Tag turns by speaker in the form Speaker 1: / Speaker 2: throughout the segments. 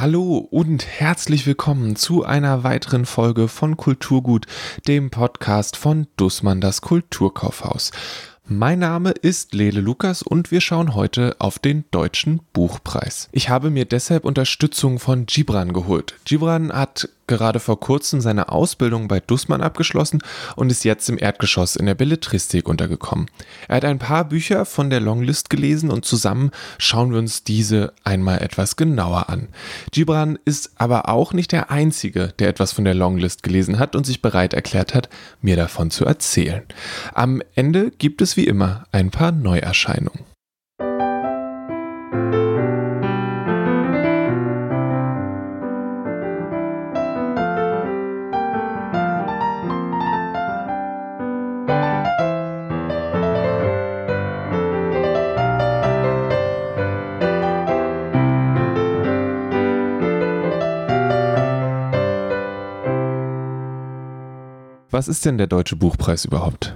Speaker 1: Hallo und herzlich willkommen zu einer weiteren Folge von Kulturgut, dem Podcast von Dussmann das Kulturkaufhaus. Mein Name ist Lele Lukas und wir schauen heute auf den Deutschen Buchpreis. Ich habe mir deshalb Unterstützung von Gibran geholt. Gibran hat gerade vor kurzem seine Ausbildung bei Dussmann abgeschlossen und ist jetzt im Erdgeschoss in der Belletristik untergekommen. Er hat ein paar Bücher von der Longlist gelesen und zusammen schauen wir uns diese einmal etwas genauer an. Gibran ist aber auch nicht der Einzige, der etwas von der Longlist gelesen hat und sich bereit erklärt hat, mir davon zu erzählen. Am Ende gibt es wie immer ein paar Neuerscheinungen. Was ist denn der Deutsche Buchpreis überhaupt?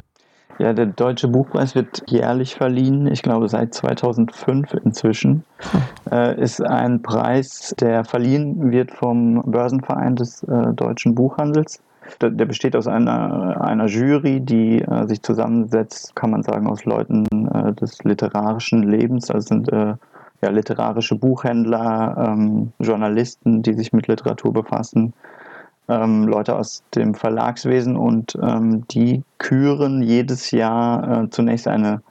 Speaker 2: Ja, der Deutsche Buchpreis wird jährlich verliehen, ich glaube seit 2005 inzwischen. Hm. Äh, ist ein Preis, der verliehen wird vom Börsenverein des äh, deutschen Buchhandels. Der, der, besteht aus einer, einer Jury, die äh, sich zusammensetzt, kann man sagen, aus Leuten äh, des literarischen Lebens. Also sind äh, ja, literarische Buchhändler, ähm, Journalisten, die sich mit Literatur befassen, ähm, Leute aus dem Verlagswesen und ähm, die küren jedes Jahr äh, zunächst eine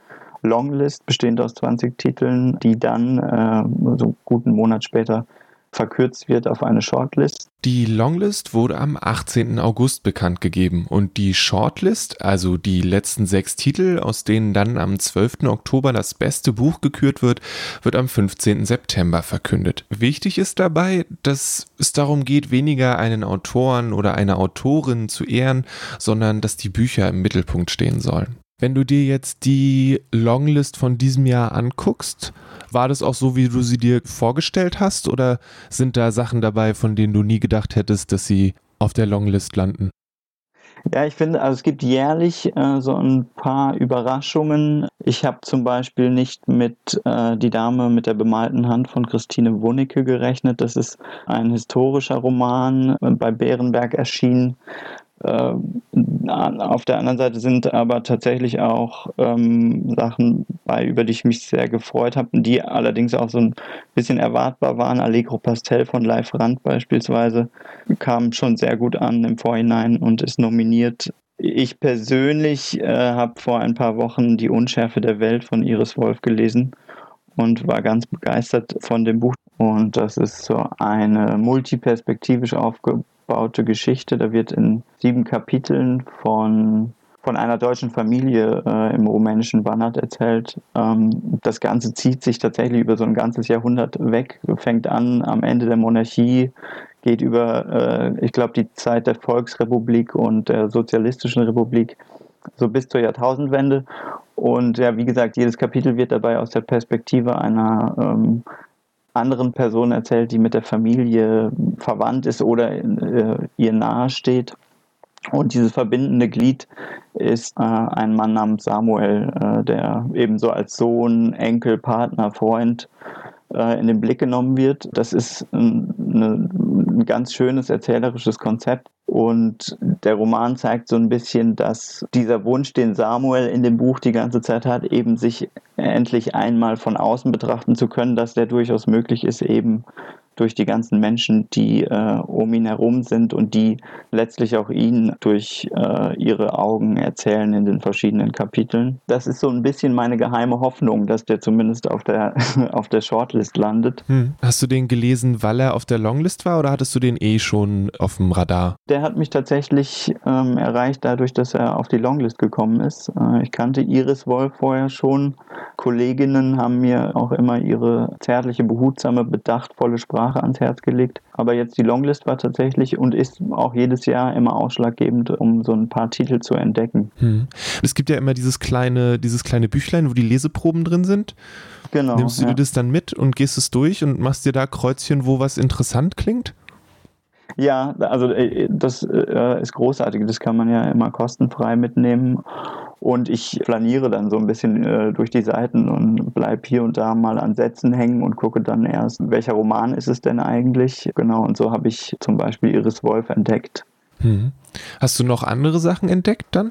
Speaker 2: Longlist bestehend aus 20 Titeln, die dann äh, so guten Monat später verkürzt wird auf eine Shortlist.
Speaker 1: Die Longlist wurde am 18. August bekannt gegeben und die Shortlist, also die letzten sechs Titel, aus denen dann am 12. Oktober das beste Buch gekürt wird, wird am 15. September verkündet. Wichtig ist dabei, dass es darum geht, weniger einen Autoren oder eine Autorin zu ehren, sondern dass die Bücher im Mittelpunkt stehen sollen. Wenn du dir jetzt die Longlist von diesem Jahr anguckst, war das auch so, wie du sie dir vorgestellt hast? Oder sind da Sachen dabei, von denen du nie gedacht hättest, dass sie auf der Longlist landen?
Speaker 2: Ja, ich finde, also es gibt jährlich äh, so ein paar Überraschungen. Ich habe zum Beispiel nicht mit äh, Die Dame mit der bemalten Hand von Christine Wunicke gerechnet. Das ist ein historischer Roman, äh, bei Bärenberg erschienen, auf der anderen Seite sind aber tatsächlich auch ähm, Sachen bei, über die ich mich sehr gefreut habe, die allerdings auch so ein bisschen erwartbar waren. Allegro Pastel von Live Rand beispielsweise kam schon sehr gut an im Vorhinein und ist nominiert. Ich persönlich äh, habe vor ein paar Wochen Die Unschärfe der Welt von Iris Wolf gelesen und war ganz begeistert von dem Buch. Und das ist so eine multiperspektivisch aufgebaute aufgebaute Geschichte. Da wird in sieben Kapiteln von von einer deutschen Familie äh, im rumänischen Banat erzählt. Ähm, das Ganze zieht sich tatsächlich über so ein ganzes Jahrhundert weg, fängt an am Ende der Monarchie, geht über, äh, ich glaube, die Zeit der Volksrepublik und der Sozialistischen Republik, so bis zur Jahrtausendwende. Und ja, wie gesagt, jedes Kapitel wird dabei aus der Perspektive einer ähm, anderen Person erzählt, die mit der Familie verwandt ist oder äh, ihr nahe steht. Und dieses verbindende Glied ist äh, ein Mann namens Samuel, äh, der ebenso als Sohn, Enkel, Partner, Freund äh, in den Blick genommen wird. Das ist ein, eine, ein ganz schönes erzählerisches Konzept. Und der Roman zeigt so ein bisschen, dass dieser Wunsch, den Samuel in dem Buch die ganze Zeit hat, eben sich endlich einmal von außen betrachten zu können, dass der durchaus möglich ist, eben durch die ganzen Menschen, die äh, um ihn herum sind und die letztlich auch ihn durch äh, ihre Augen erzählen in den verschiedenen Kapiteln. Das ist so ein bisschen meine geheime Hoffnung, dass der zumindest auf der, auf der Shortlist landet.
Speaker 1: Hm. Hast du den gelesen, weil er auf der Longlist war oder hattest du den eh schon auf dem Radar?
Speaker 2: Der hat mich tatsächlich ähm, erreicht, dadurch, dass er auf die Longlist gekommen ist. Äh, ich kannte Iris Wolf vorher schon. Kolleginnen haben mir auch immer ihre zärtliche, behutsame, bedachtvolle Sprache Sprache ans Herz gelegt. Aber jetzt die Longlist war tatsächlich und ist auch jedes Jahr immer ausschlaggebend, um so ein paar Titel zu entdecken.
Speaker 1: Hm. Es gibt ja immer dieses kleine, dieses kleine Büchlein, wo die Leseproben drin sind. Genau. Nimmst du ja. dir das dann mit und gehst es durch und machst dir da Kreuzchen, wo was interessant klingt?
Speaker 2: Ja, also äh, das äh, ist großartig. Das kann man ja immer kostenfrei mitnehmen. Und ich flaniere dann so ein bisschen äh, durch die Seiten und bleibe hier und da mal an Sätzen hängen und gucke dann erst, welcher Roman ist es denn eigentlich? Genau, und so habe ich zum Beispiel Iris Wolf entdeckt.
Speaker 1: Hm. Hast du noch andere Sachen entdeckt dann?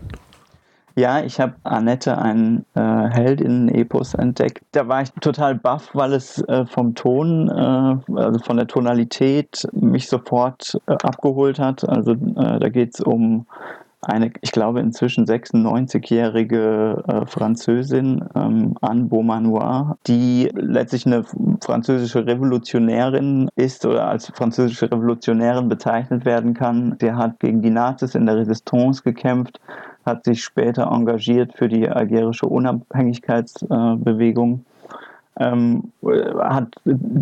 Speaker 2: Ja, ich habe Annette einen äh, Heldinnen-Epos entdeckt. Da war ich total baff, weil es äh, vom Ton, äh, also von der Tonalität mich sofort äh, abgeholt hat. Also äh, da geht es um eine, ich glaube, inzwischen 96-jährige äh, Französin, ähm, Anne Beaumanoir, die letztlich eine französische Revolutionärin ist oder als französische Revolutionärin bezeichnet werden kann. Sie hat gegen die Nazis in der Resistance gekämpft, hat sich später engagiert für die algerische Unabhängigkeitsbewegung. Ähm, hat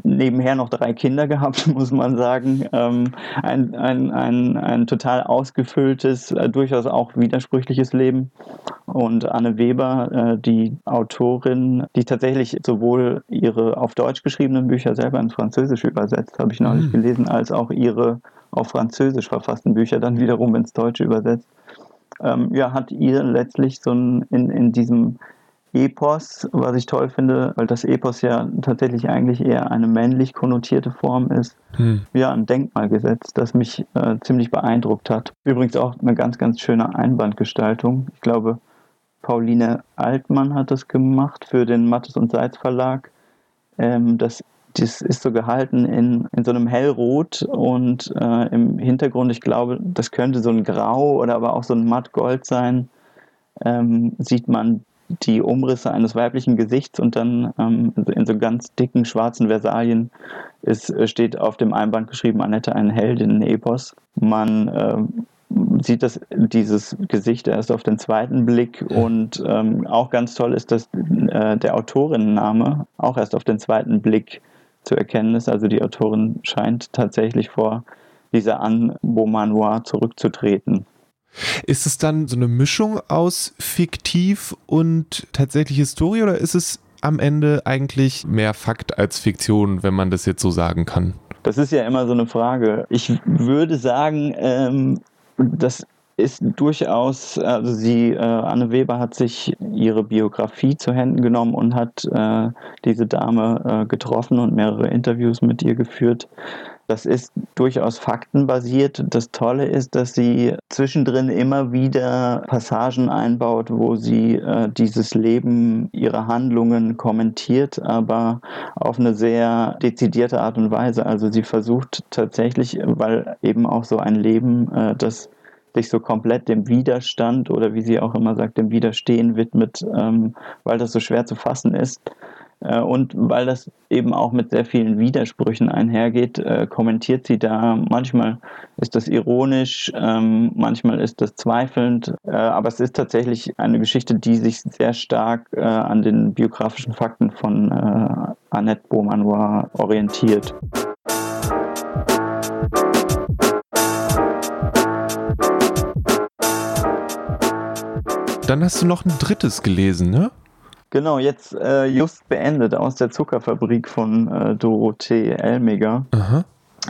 Speaker 2: nebenher noch drei Kinder gehabt, muss man sagen. Ähm, ein, ein, ein, ein total ausgefülltes, äh, durchaus auch widersprüchliches Leben. Und Anne Weber, äh, die Autorin, die tatsächlich sowohl ihre auf Deutsch geschriebenen Bücher selber ins Französische übersetzt, habe ich neulich mhm. gelesen, als auch ihre auf Französisch verfassten Bücher dann wiederum ins Deutsche übersetzt ähm, ja, hat ihr letztlich so ein, in, in diesem Epos, was ich toll finde, weil das Epos ja tatsächlich eigentlich eher eine männlich konnotierte Form ist, hm. ja, ein Denkmal gesetzt, das mich äh, ziemlich beeindruckt hat. Übrigens auch eine ganz, ganz schöne Einbandgestaltung. Ich glaube, Pauline Altmann hat das gemacht für den Mattes und Seitz Verlag. Ähm, das das ist so gehalten in, in so einem Hellrot und äh, im Hintergrund, ich glaube, das könnte so ein Grau oder aber auch so ein Mattgold sein, ähm, sieht man die Umrisse eines weiblichen Gesichts und dann ähm, in so ganz dicken schwarzen Versalien ist, äh, steht auf dem Einband geschrieben, Annette, ein Heldinnen-Epos. Man äh, sieht das, dieses Gesicht erst auf den zweiten Blick und ähm, auch ganz toll ist, dass äh, der Autorinnenname auch erst auf den zweiten Blick zu erkennen ist. Also die Autorin scheint tatsächlich vor dieser Anne Beaumanoir zurückzutreten.
Speaker 1: Ist es dann so eine Mischung aus fiktiv und tatsächlich Historie oder ist es am Ende eigentlich mehr Fakt als Fiktion, wenn man das jetzt so sagen kann?
Speaker 2: Das ist ja immer so eine Frage. Ich würde sagen, ähm, das ist durchaus, also sie, äh, Anne Weber hat sich ihre Biografie zu Händen genommen und hat äh, diese Dame äh, getroffen und mehrere Interviews mit ihr geführt. Das ist durchaus faktenbasiert. Das Tolle ist, dass sie zwischendrin immer wieder Passagen einbaut, wo sie äh, dieses Leben, ihre Handlungen kommentiert, aber auf eine sehr dezidierte Art und Weise. Also sie versucht tatsächlich, weil eben auch so ein Leben, äh, das sich so komplett dem Widerstand oder wie sie auch immer sagt, dem Widerstehen widmet, ähm, weil das so schwer zu fassen ist. Äh, und weil das eben auch mit sehr vielen Widersprüchen einhergeht, äh, kommentiert sie da. Manchmal ist das ironisch, ähm, manchmal ist das zweifelnd, äh, aber es ist tatsächlich eine Geschichte, die sich sehr stark äh, an den biografischen Fakten von äh, Annette Beaumanoir orientiert.
Speaker 1: Dann hast du noch ein drittes gelesen, ne?
Speaker 2: Genau, jetzt äh, just beendet aus der Zuckerfabrik von äh, Dorothee Elmiger.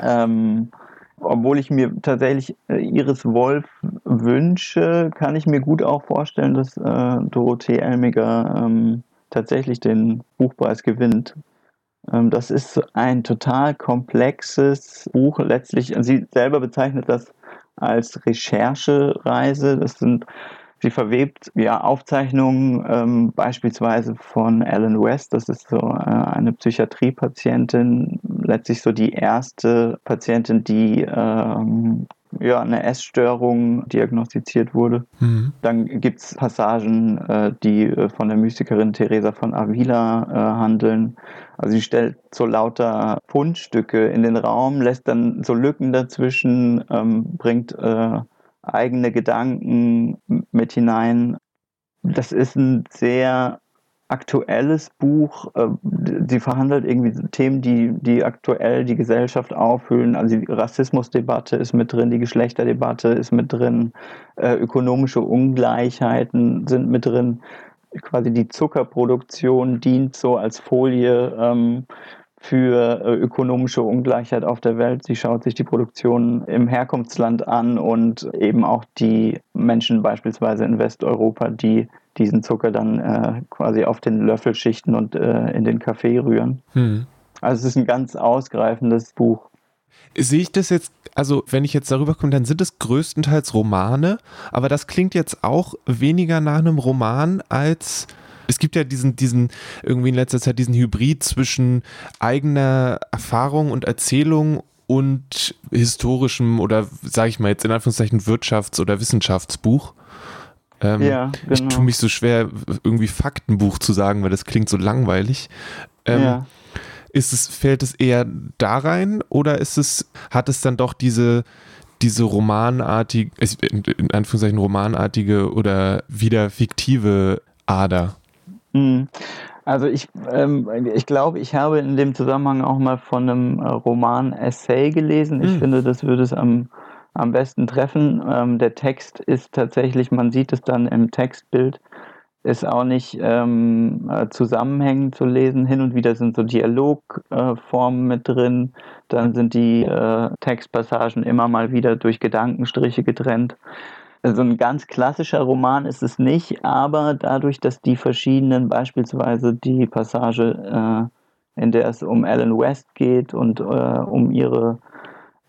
Speaker 2: Ähm, obwohl ich mir tatsächlich äh, Iris Wolf wünsche, kann ich mir gut auch vorstellen, dass äh, Dorothee Elmiger ähm, tatsächlich den Buchpreis gewinnt. Ähm, das ist ein total komplexes Buch. Letztlich, sie selber bezeichnet das als Recherchereise. Das sind Sie verwebt ja Aufzeichnungen ähm, beispielsweise von Ellen West, das ist so äh, eine Psychiatriepatientin, letztlich so die erste Patientin, die ähm, ja, eine Essstörung diagnostiziert wurde. Mhm. Dann gibt es Passagen, äh, die äh, von der Mystikerin Teresa von Avila äh, handeln. Also sie stellt so lauter Fundstücke in den Raum, lässt dann so Lücken dazwischen, ähm, bringt äh, eigene Gedanken mit hinein. Das ist ein sehr aktuelles Buch. Äh, sie verhandelt irgendwie Themen, die, die aktuell die Gesellschaft auffüllen. Also die Rassismusdebatte ist mit drin, die Geschlechterdebatte ist mit drin, äh, ökonomische Ungleichheiten sind mit drin. Quasi die Zuckerproduktion dient so als Folie ähm, für äh, ökonomische Ungleichheit auf der Welt. Sie schaut sich die Produktion im Herkunftsland an und eben auch die Menschen beispielsweise in Westeuropa, die diesen Zucker dann äh, quasi auf den Löffel schichten und äh, in den Kaffee rühren. Hm. Also es ist ein ganz ausgreifendes Buch.
Speaker 1: Sehe ich das jetzt, also wenn ich jetzt darüber komme, dann sind es größtenteils Romane, aber das klingt jetzt auch weniger nach einem Roman als es gibt ja diesen, diesen, irgendwie in letzter Zeit diesen Hybrid zwischen eigener Erfahrung und Erzählung und historischem oder sage ich mal jetzt in Anführungszeichen Wirtschafts- oder Wissenschaftsbuch. Ähm, ja, genau. Ich tue mich so schwer, irgendwie Faktenbuch zu sagen, weil das klingt so langweilig. Ähm, ja. Ist es, fällt es eher da rein oder ist es, hat es dann doch diese, diese romanartige, in Anführungszeichen romanartige oder wieder fiktive Ader?
Speaker 2: Mhm. Also ich, ähm, ich glaube, ich habe in dem Zusammenhang auch mal von einem äh, Roman-Essay gelesen. Ich mhm. finde, das würde es am, am besten treffen. Ähm, der Text ist tatsächlich, man sieht es dann im Textbild, ist auch nicht ähm, äh, zusammenhängend zu lesen. Hin und wieder sind so Dialogformen äh, mit drin. Dann sind die äh, Textpassagen immer mal wieder durch Gedankenstriche getrennt. So ein ganz klassischer Roman ist es nicht, aber dadurch, dass die verschiedenen, beispielsweise die Passage, äh, in der es um Ellen West geht und äh, um ihre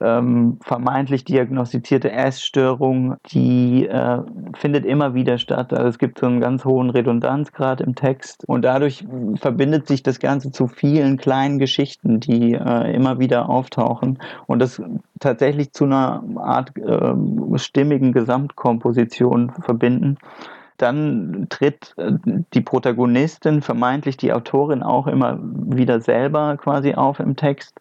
Speaker 2: ähm, vermeintlich diagnostizierte Essstörung, die äh, findet immer wieder statt. Also es gibt so einen ganz hohen Redundanzgrad im Text und dadurch verbindet sich das Ganze zu vielen kleinen Geschichten, die äh, immer wieder auftauchen und das tatsächlich zu einer Art äh, stimmigen Gesamtkomposition verbinden dann tritt äh, die Protagonistin, vermeintlich die Autorin, auch immer wieder selber quasi auf im Text.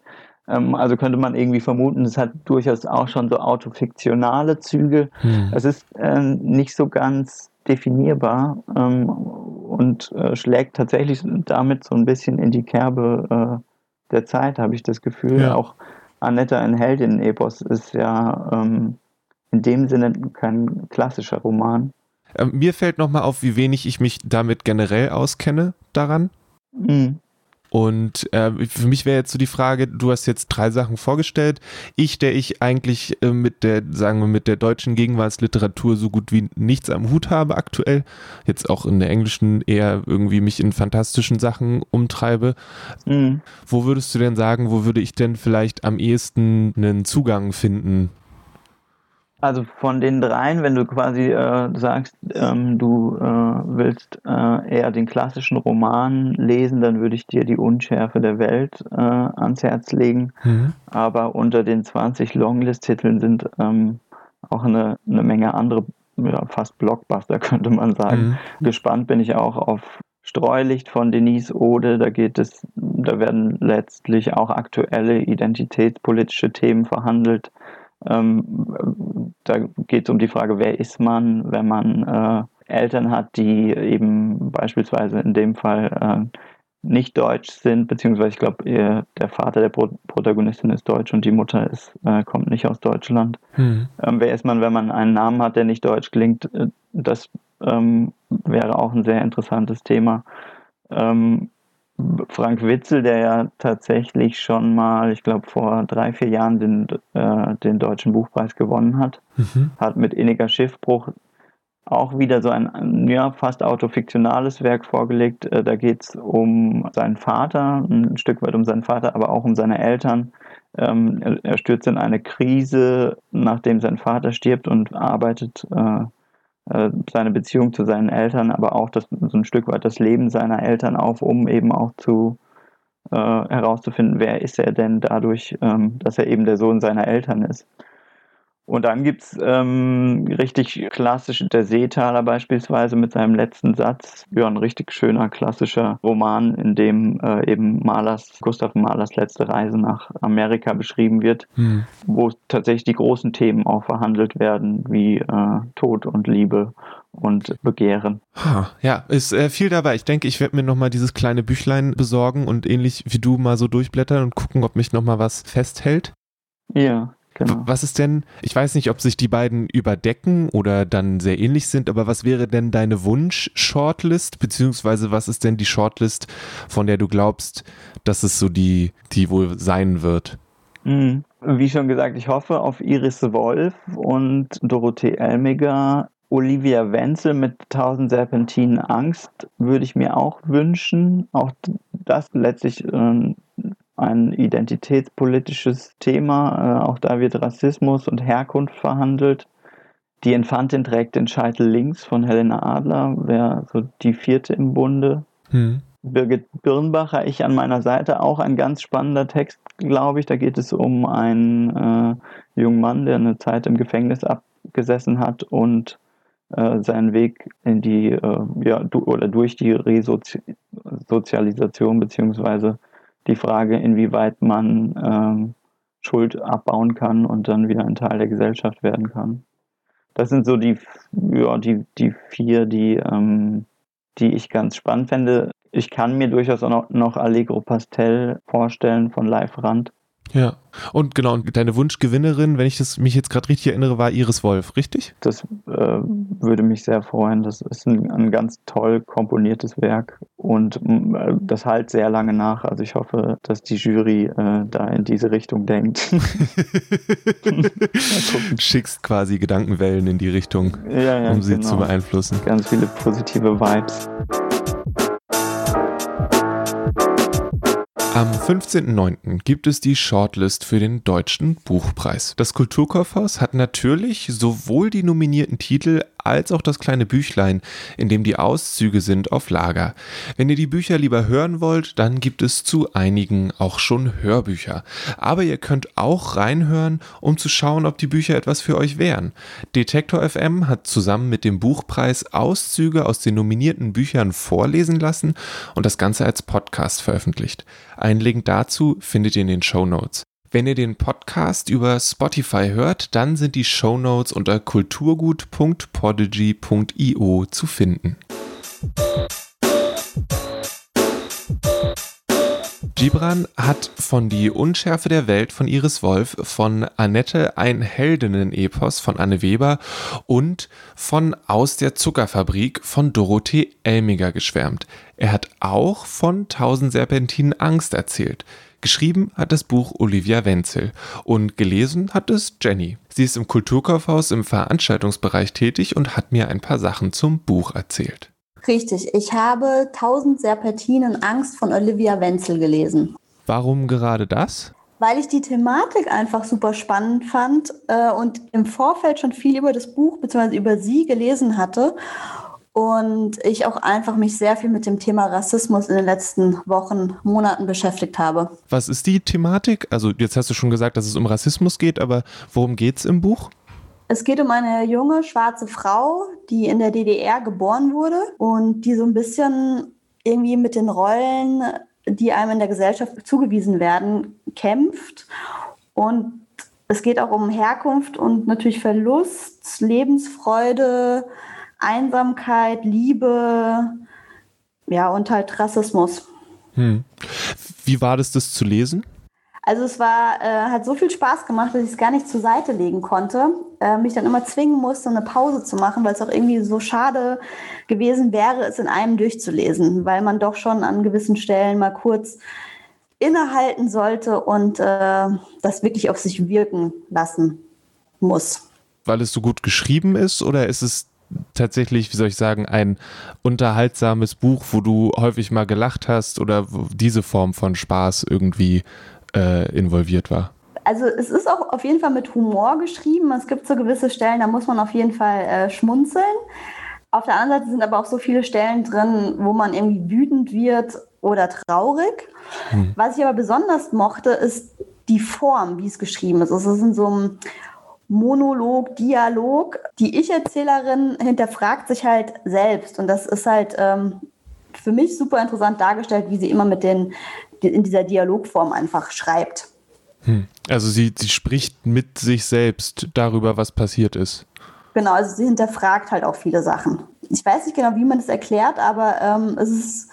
Speaker 2: Ähm, also könnte man irgendwie vermuten, es hat durchaus auch schon so autofiktionale Züge. Hm. Es ist äh, nicht so ganz definierbar ähm, und äh, schlägt tatsächlich damit so ein bisschen in die Kerbe äh, der Zeit, habe ich das Gefühl. Ja. Auch Annetta in Heldinnen-Epos ist ja ähm, in dem Sinne kein klassischer Roman.
Speaker 1: Ähm, mir fällt nochmal auf, wie wenig ich mich damit generell auskenne daran. Mhm. Und äh, für mich wäre jetzt so die Frage, du hast jetzt drei Sachen vorgestellt. Ich, der ich eigentlich äh, mit der, sagen wir, mit der deutschen Gegenwartsliteratur so gut wie nichts am Hut habe aktuell, jetzt auch in der englischen eher irgendwie mich in fantastischen Sachen umtreibe. Mhm. Wo würdest du denn sagen, wo würde ich denn vielleicht am ehesten einen Zugang finden
Speaker 2: also von den dreien, wenn du quasi äh, sagst, ähm, du äh, willst äh, eher den klassischen Roman lesen, dann würde ich dir die Unschärfe der Welt äh, ans Herz legen. Mhm. Aber unter den 20 Longlist-Titeln sind ähm, auch eine, eine Menge andere, ja, fast Blockbuster könnte man sagen. Mhm. Gespannt bin ich auch auf Streulicht von Denise Ode. Da geht es, da werden letztlich auch aktuelle identitätspolitische Themen verhandelt ähm, da geht es um die Frage, wer ist man, wenn man äh, Eltern hat, die eben beispielsweise in dem Fall äh, nicht deutsch sind, beziehungsweise ich glaube, der Vater der Pro Protagonistin ist deutsch und die Mutter ist, äh, kommt nicht aus Deutschland. Hm. Ähm, wer ist man, wenn man einen Namen hat, der nicht deutsch klingt? Äh, das ähm, wäre auch ein sehr interessantes Thema. Ähm, Frank Witzel, der ja tatsächlich schon mal, ich glaube vor drei, vier Jahren den, äh, den Deutschen Buchpreis gewonnen hat, mhm. hat mit Inniger Schiffbruch auch wieder so ein ja, fast autofiktionales Werk vorgelegt. Äh, da geht es um seinen Vater, ein Stück weit um seinen Vater, aber auch um seine Eltern. Ähm, er, er, stürzt in eine Krise, nachdem sein Vater stirbt und arbeitet äh, äh, seine Beziehung zu seinen Eltern, aber auch das, so ein Stück weit das Leben seiner Eltern auf, um eben auch zu äh, herauszufinden, wer ist er denn dadurch, ähm, dass er eben der Sohn seiner Eltern ist. Und dann gibt es ähm, richtig klassisch der Seetaler beispielsweise mit seinem letzten Satz. Ja, ein richtig schöner klassischer Roman, in dem äh, eben Malers, Gustav Malers letzte Reise nach Amerika beschrieben wird, hm. wo tatsächlich die großen Themen auch verhandelt werden, wie äh, Tod und Liebe und Begehren.
Speaker 1: Ja, ist äh, viel dabei. Ich denke, ich werde mir nochmal dieses kleine Büchlein besorgen und ähnlich wie du mal so durchblättern und gucken, ob mich nochmal was festhält.
Speaker 2: Ja,
Speaker 1: Genau. Was ist denn, ich weiß nicht, ob sich die beiden überdecken oder dann sehr ähnlich sind, aber was wäre denn deine Wunsch-Shortlist, beziehungsweise was ist denn die Shortlist, von der du glaubst, dass es so die, die wohl sein wird?
Speaker 2: Mhm. Wie schon gesagt, ich hoffe auf Iris Wolf und Dorothee Elmiger. Olivia Wenzel mit 1000 Serpentinen Angst würde ich mir auch wünschen. Auch das letztlich äh, ein identitätspolitisches Thema. Äh, auch da wird Rassismus und Herkunft verhandelt. Die Infantin trägt den Scheitel links von Helena Adler, wäre so die vierte im Bunde. Hm. Birgit Birnbacher, ich an meiner Seite, auch ein ganz spannender Text, glaube ich. Da geht es um einen äh, jungen Mann, der eine Zeit im Gefängnis abgesessen hat und äh, seinen Weg in die, äh, ja, du, oder durch die Resozialisation beziehungsweise die Frage, inwieweit man ähm, Schuld abbauen kann und dann wieder ein Teil der Gesellschaft werden kann. Das sind so die, ja, die, die vier, die, ähm, die ich ganz spannend fände. Ich kann mir durchaus auch noch, Allegro Pastel vorstellen von Live Rand.
Speaker 1: Ja, und genau, und deine Wunschgewinnerin, wenn ich das, mich jetzt gerade richtig erinnere, war Iris Wolf, richtig?
Speaker 2: Das äh, würde mich sehr freuen. Das ist ein, ein ganz toll komponiertes Werk und äh, das halt sehr lange nach. Also ich hoffe, dass die Jury äh, da in diese Richtung denkt.
Speaker 1: Schickst quasi Gedankenwellen in die Richtung, ja, ja, um sie genau. zu beeinflussen.
Speaker 2: Ganz viele positive Vibes.
Speaker 1: Am 15.09. gibt es die Shortlist für den Deutschen Buchpreis. Das Kulturkaufhaus hat natürlich sowohl die nominierten Titel als auch das kleine Büchlein, in dem die Auszüge sind, auf Lager. Wenn ihr die Bücher lieber hören wollt, dann gibt es zu einigen auch schon Hörbücher. Aber ihr könnt auch reinhören, um zu schauen, ob die Bücher etwas für euch wären. Detektor FM hat zusammen mit dem Buchpreis Auszüge aus den nominierten Büchern vorlesen lassen und das Ganze als Podcast veröffentlicht. Ein Link dazu findet ihr in den Show Notes. Wenn ihr den Podcast über Spotify hört, dann sind die Show Notes unter kulturgut.podigy.io zu finden. Gibran hat von Die Unschärfe der Welt von Iris Wolf, von Annette ein Heldinnen-Epos von Anne Weber und von Aus der Zuckerfabrik von Dorothee Elmiger geschwärmt. Er hat auch von Tausend Serpentinen Angst erzählt. Geschrieben hat das Buch Olivia Wenzel und gelesen hat es Jenny. Sie ist im Kulturkaufhaus im Veranstaltungsbereich tätig und hat mir ein paar Sachen zum Buch erzählt.
Speaker 3: Richtig, ich habe Tausend Serpentinen Angst von Olivia Wenzel gelesen.
Speaker 1: Warum gerade das?
Speaker 3: Weil ich die Thematik einfach super spannend fand äh, und im Vorfeld schon viel über das Buch bzw. über sie gelesen hatte und ich auch einfach mich sehr viel mit dem Thema Rassismus in den letzten Wochen, Monaten beschäftigt habe.
Speaker 1: Was ist die Thematik? Also jetzt hast du schon gesagt, dass es um Rassismus geht, aber worum geht es im Buch?
Speaker 3: Es geht um eine junge schwarze Frau, die in der DDR geboren wurde und die so ein bisschen irgendwie mit den Rollen, die einem in der Gesellschaft zugewiesen werden, kämpft. Und es geht auch um Herkunft und natürlich Verlust, Lebensfreude, Einsamkeit, Liebe, ja, und halt Rassismus.
Speaker 1: Hm. Wie war das, das zu lesen?
Speaker 3: Also es war, äh, hat so viel Spaß gemacht, dass ich es gar nicht zur Seite legen konnte. Äh, mich dann immer zwingen musste, eine Pause zu machen, weil es auch irgendwie so schade gewesen wäre, es in einem durchzulesen, weil man doch schon an gewissen Stellen mal kurz innehalten sollte und äh, das wirklich auf sich wirken lassen muss.
Speaker 1: Weil es so gut geschrieben ist oder ist es tatsächlich, wie soll ich sagen, ein unterhaltsames Buch, wo du häufig mal gelacht hast oder diese Form von Spaß irgendwie äh, involviert war?
Speaker 3: Also es ist auch auf jeden Fall mit Humor geschrieben. Es gibt so gewisse Stellen, da muss man auf jeden Fall äh, schmunzeln. Auf der anderen Seite sind aber auch so viele Stellen drin, wo man irgendwie wütend wird oder traurig. Hm. Was ich aber besonders mochte, ist die Form, wie es geschrieben ist. Also es ist in so einem Monolog, Dialog. Die Ich-Erzählerin hinterfragt sich halt selbst und das ist halt ähm, für mich super interessant dargestellt, wie sie immer mit den in dieser Dialogform einfach schreibt.
Speaker 1: Hm. Also sie, sie spricht mit sich selbst darüber, was passiert ist.
Speaker 3: Genau, also sie hinterfragt halt auch viele Sachen. Ich weiß nicht genau, wie man das erklärt, aber ähm, es ist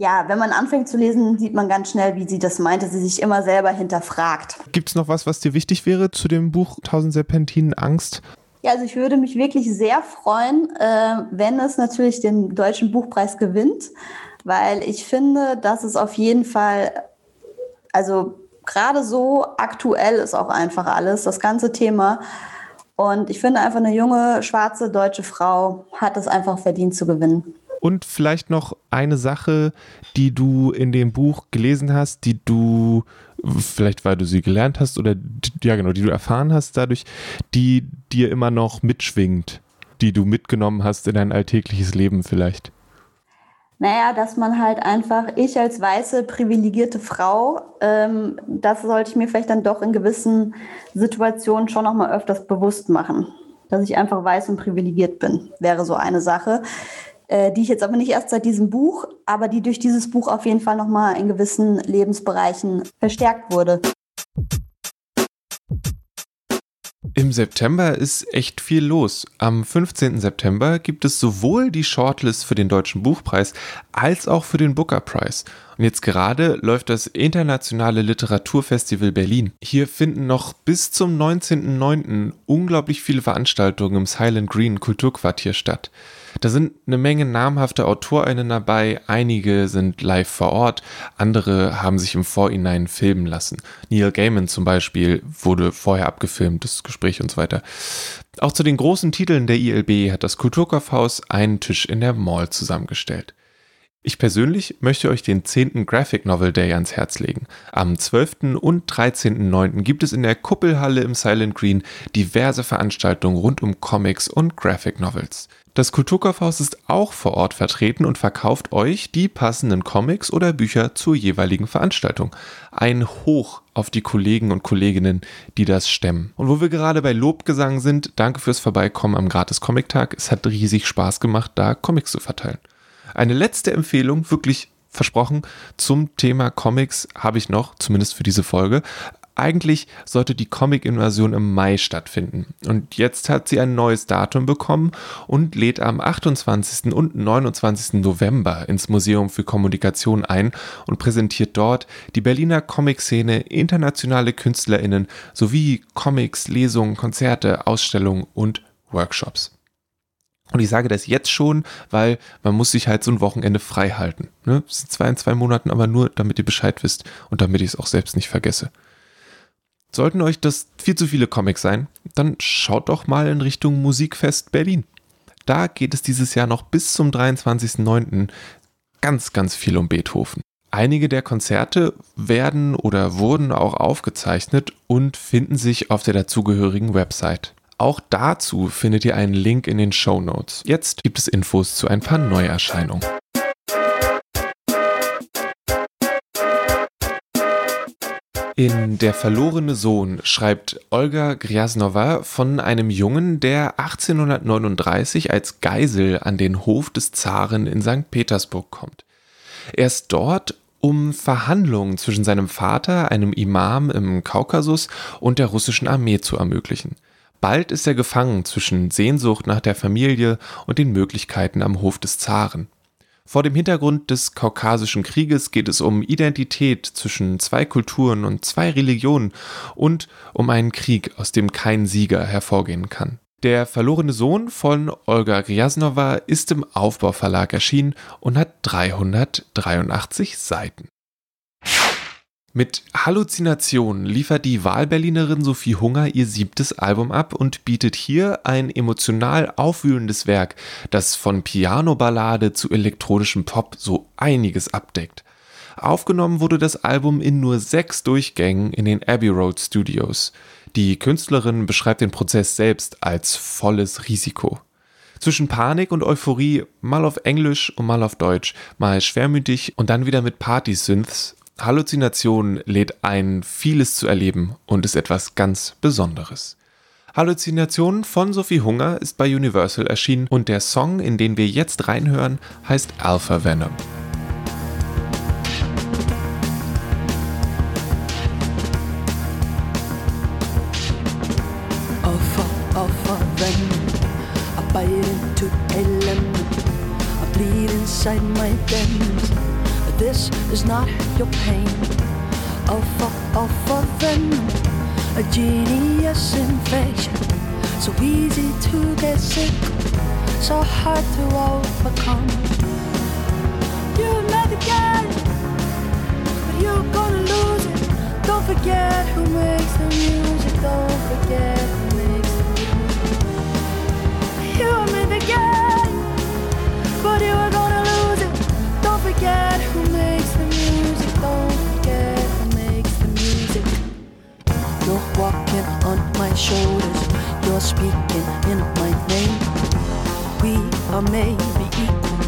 Speaker 3: ja, wenn man anfängt zu lesen, sieht man ganz schnell, wie sie das meinte, sie sich immer selber hinterfragt.
Speaker 1: Gibt es noch was, was dir wichtig wäre zu dem Buch 1000 Serpentinen Angst?
Speaker 3: Ja, also ich würde mich wirklich sehr freuen, äh, wenn es natürlich den Deutschen Buchpreis gewinnt, weil ich finde, dass es auf jeden Fall, also gerade so aktuell ist auch einfach alles, das ganze Thema. Und ich finde einfach, eine junge, schwarze deutsche Frau hat es einfach verdient zu gewinnen.
Speaker 1: Und vielleicht noch eine Sache, die du in dem Buch gelesen hast, die du, vielleicht weil du sie gelernt hast oder ja genau, die du erfahren hast dadurch, die dir immer noch mitschwingt, die du mitgenommen hast in dein alltägliches Leben vielleicht.
Speaker 3: Naja, dass man halt einfach, ich als weiße, privilegierte Frau, ähm, das sollte ich mir vielleicht dann doch in gewissen Situationen schon nochmal öfters bewusst machen. Dass ich einfach weiß und privilegiert bin, wäre so eine Sache äh, die ich jetzt aber nicht erst seit diesem Buch, aber die durch dieses Buch auf jeden Fall nochmal in gewissen Lebensbereichen verstärkt wurde.
Speaker 1: Im September ist echt viel los. Am 15. September gibt es sowohl die Shortlist für den Deutschen Buchpreis als auch für den Booker Prize. Und jetzt gerade läuft das Internationale Literaturfestival Berlin. Hier finden noch bis zum 19.09. unglaublich viele Veranstaltungen im Silent Green Kulturquartier statt. Da sind eine Menge namhafte AutorInnen dabei, einige sind live vor Ort, andere haben sich im Vorhinein filmen lassen. Neil Gaiman zum Beispiel wurde vorher abgefilmt, das Gespräch und so weiter. Auch zu den großen Titeln der ILB hat das Kulturkaufhaus einen Tisch in der Mall zusammengestellt. Ich persönlich möchte euch den 10. Graphic Novel Day ans Herz legen. Am 12. und 13.09. gibt es in der Kuppelhalle im Silent Green diverse Veranstaltungen rund um Comics und Graphic Novels. Das Kulturkaufhaus ist auch vor Ort vertreten und verkauft euch die passenden Comics oder Bücher zur jeweiligen Veranstaltung. Ein Hoch auf die Kollegen und Kolleginnen, die das stemmen. Und wo wir gerade bei Lobgesang sind, danke fürs Vorbeikommen am Gratis Comic Tag. Es hat riesig Spaß gemacht, da Comics zu verteilen. Eine letzte Empfehlung, wirklich versprochen, zum Thema Comics habe ich noch, zumindest für diese Folge. Eigentlich sollte die Comic-Invasion im Mai stattfinden. Und jetzt hat sie ein neues Datum bekommen und lädt am 28. und 29. November ins Museum für Kommunikation ein und präsentiert dort die Berliner Comic-Szene, internationale KünstlerInnen sowie Comics, Lesungen, Konzerte, Ausstellungen und Workshops. Und ich sage das jetzt schon, weil man muss sich halt so ein Wochenende frei halten. Ne? Das sind zwei in zwei Monaten, aber nur, damit ihr Bescheid wisst und damit ich es auch selbst nicht vergesse. Sollten euch das viel zu viele Comics sein, dann schaut doch mal in Richtung Musikfest Berlin. Da geht es dieses Jahr noch bis zum 23.09. ganz, ganz viel um Beethoven. Einige der Konzerte werden oder wurden auch aufgezeichnet und finden sich auf der dazugehörigen Website. Auch dazu findet ihr einen Link in den Show Notes. Jetzt gibt es Infos zu ein paar Neuerscheinungen. In Der verlorene Sohn schreibt Olga Gryasnova von einem Jungen, der 1839 als Geisel an den Hof des Zaren in St. Petersburg kommt. Er ist dort, um Verhandlungen zwischen seinem Vater, einem Imam im Kaukasus, und der russischen Armee zu ermöglichen. Bald ist er gefangen zwischen Sehnsucht nach der Familie und den Möglichkeiten am Hof des Zaren. Vor dem Hintergrund des Kaukasischen Krieges geht es um Identität zwischen zwei Kulturen und zwei Religionen und um einen Krieg, aus dem kein Sieger hervorgehen kann. Der verlorene Sohn von Olga Gryasnova ist im Aufbauverlag erschienen und hat 383 Seiten. Mit Halluzination liefert die Wahlberlinerin Sophie Hunger ihr siebtes Album ab und bietet hier ein emotional aufwühlendes Werk, das von Piano-Ballade zu elektronischem Pop so einiges abdeckt. Aufgenommen wurde das Album in nur sechs Durchgängen in den Abbey Road Studios. Die Künstlerin beschreibt den Prozess selbst als volles Risiko. Zwischen Panik und Euphorie, mal auf Englisch und mal auf Deutsch, mal schwermütig und dann wieder mit Party-Synths Halluzination lädt ein, vieles zu erleben und ist etwas ganz Besonderes. Halluzination von Sophie Hunger ist bei Universal erschienen und der Song, in den wir jetzt reinhören, heißt Alpha Venom. Alpha, Alpha Venom, I bite into a lemon, I bleed.
Speaker 4: Is not your pain. Alpha, alpha venom, a genius infection. So easy to get sick, so hard to overcome. You met the guy, but you're gonna lose it. Don't forget who makes the music. Don't forget walking on my shoulders. You're speaking in my name. We are maybe equal,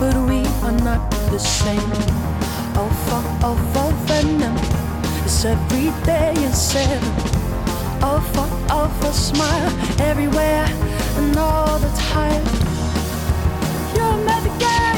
Speaker 4: but we are not the same. Alpha, alpha venom is every day in seven. Alpha, alpha smile everywhere and all the time. You're the guy,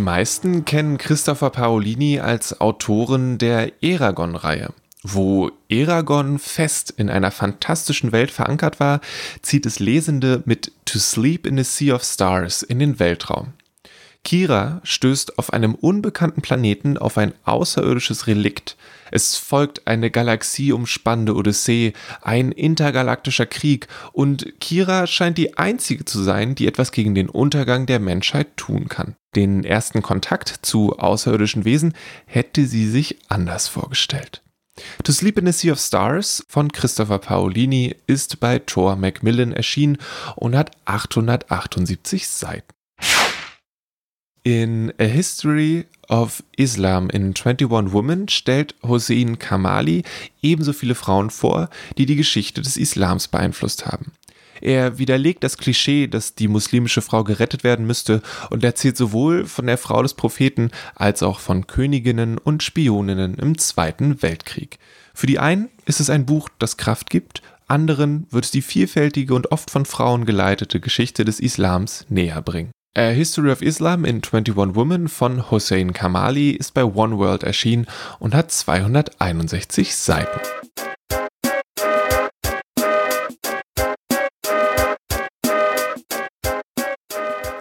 Speaker 1: meisten kennen Christopher Paolini als Autoren der Eragon-Reihe. Wo Eragon fest in einer fantastischen Welt verankert war, zieht es Lesende mit To Sleep in a Sea of Stars in den Weltraum. Kira stößt auf einem unbekannten Planeten auf ein außerirdisches Relikt. Es folgt eine galaxieumspannende Odyssee, ein intergalaktischer Krieg und Kira scheint die einzige zu sein, die etwas gegen den Untergang der Menschheit tun kann. Den ersten Kontakt zu außerirdischen Wesen hätte sie sich anders vorgestellt. To Sleep in a Sea of Stars von Christopher Paolini ist bei Thor Macmillan erschienen und hat 878 Seiten. In A History of Islam in 21 Women stellt Hossein Kamali ebenso viele Frauen vor, die die Geschichte des Islams beeinflusst haben. Er widerlegt das Klischee, dass die muslimische Frau gerettet werden müsste und erzählt sowohl von der Frau des Propheten als auch von Königinnen und Spioninnen im Zweiten Weltkrieg. Für die einen ist es ein Buch, das Kraft gibt, anderen wird es die vielfältige und oft von Frauen geleitete Geschichte des Islams näher bringen. A History of Islam in 21 Women von Hossein Kamali ist bei One World erschienen und hat 261 Seiten.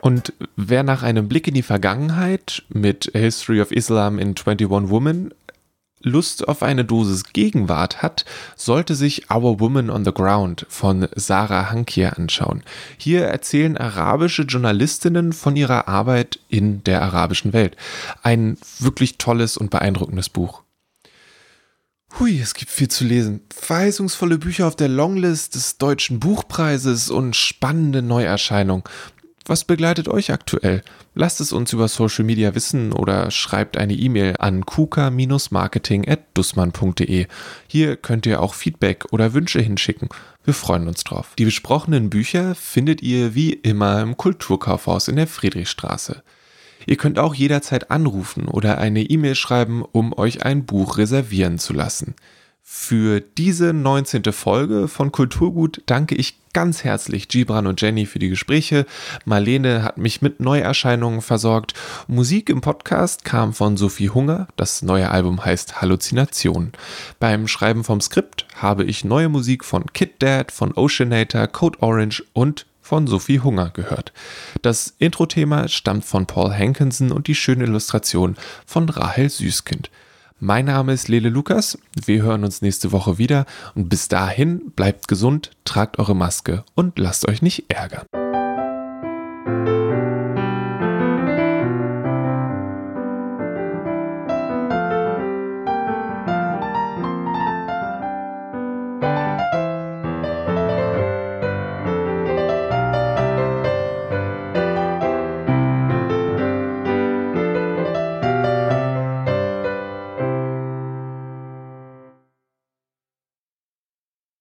Speaker 1: Und wer nach einem Blick in die Vergangenheit mit History of Islam in 21 Women Lust auf eine Dosis Gegenwart hat, sollte sich Our Woman on the Ground von Sarah Hankier anschauen. Hier erzählen arabische Journalistinnen von ihrer Arbeit in der arabischen Welt. Ein wirklich tolles und beeindruckendes Buch. Hui, es gibt viel zu lesen. Verheißungsvolle Bücher auf der Longlist des Deutschen Buchpreises und spannende Neuerscheinungen. Was begleitet euch aktuell? Lasst es uns über Social Media wissen oder schreibt eine E-Mail an kuka-marketing.dussmann.de. Hier könnt ihr auch Feedback oder Wünsche hinschicken. Wir freuen uns drauf. Die besprochenen Bücher findet ihr wie immer im Kulturkaufhaus in der Friedrichstraße. Ihr könnt auch jederzeit anrufen oder eine E-Mail schreiben, um euch ein Buch reservieren zu lassen. Für diese 19. Folge von Kulturgut danke ich ganz herzlich Gibran und Jenny für die Gespräche. Marlene hat mich mit Neuerscheinungen versorgt. Musik im Podcast kam von Sophie Hunger. Das neue Album heißt Halluzination. Beim Schreiben vom Skript habe ich neue Musik von Kid Dad, von Oceanator, Code Orange und von Sophie Hunger gehört. Das Intro-Thema stammt von Paul Hankinson und die schöne Illustration von Rahel Süßkind. Mein Name ist Lele Lukas. Wir hören uns nächste Woche wieder und bis dahin bleibt gesund, tragt eure Maske und lasst euch nicht ärgern.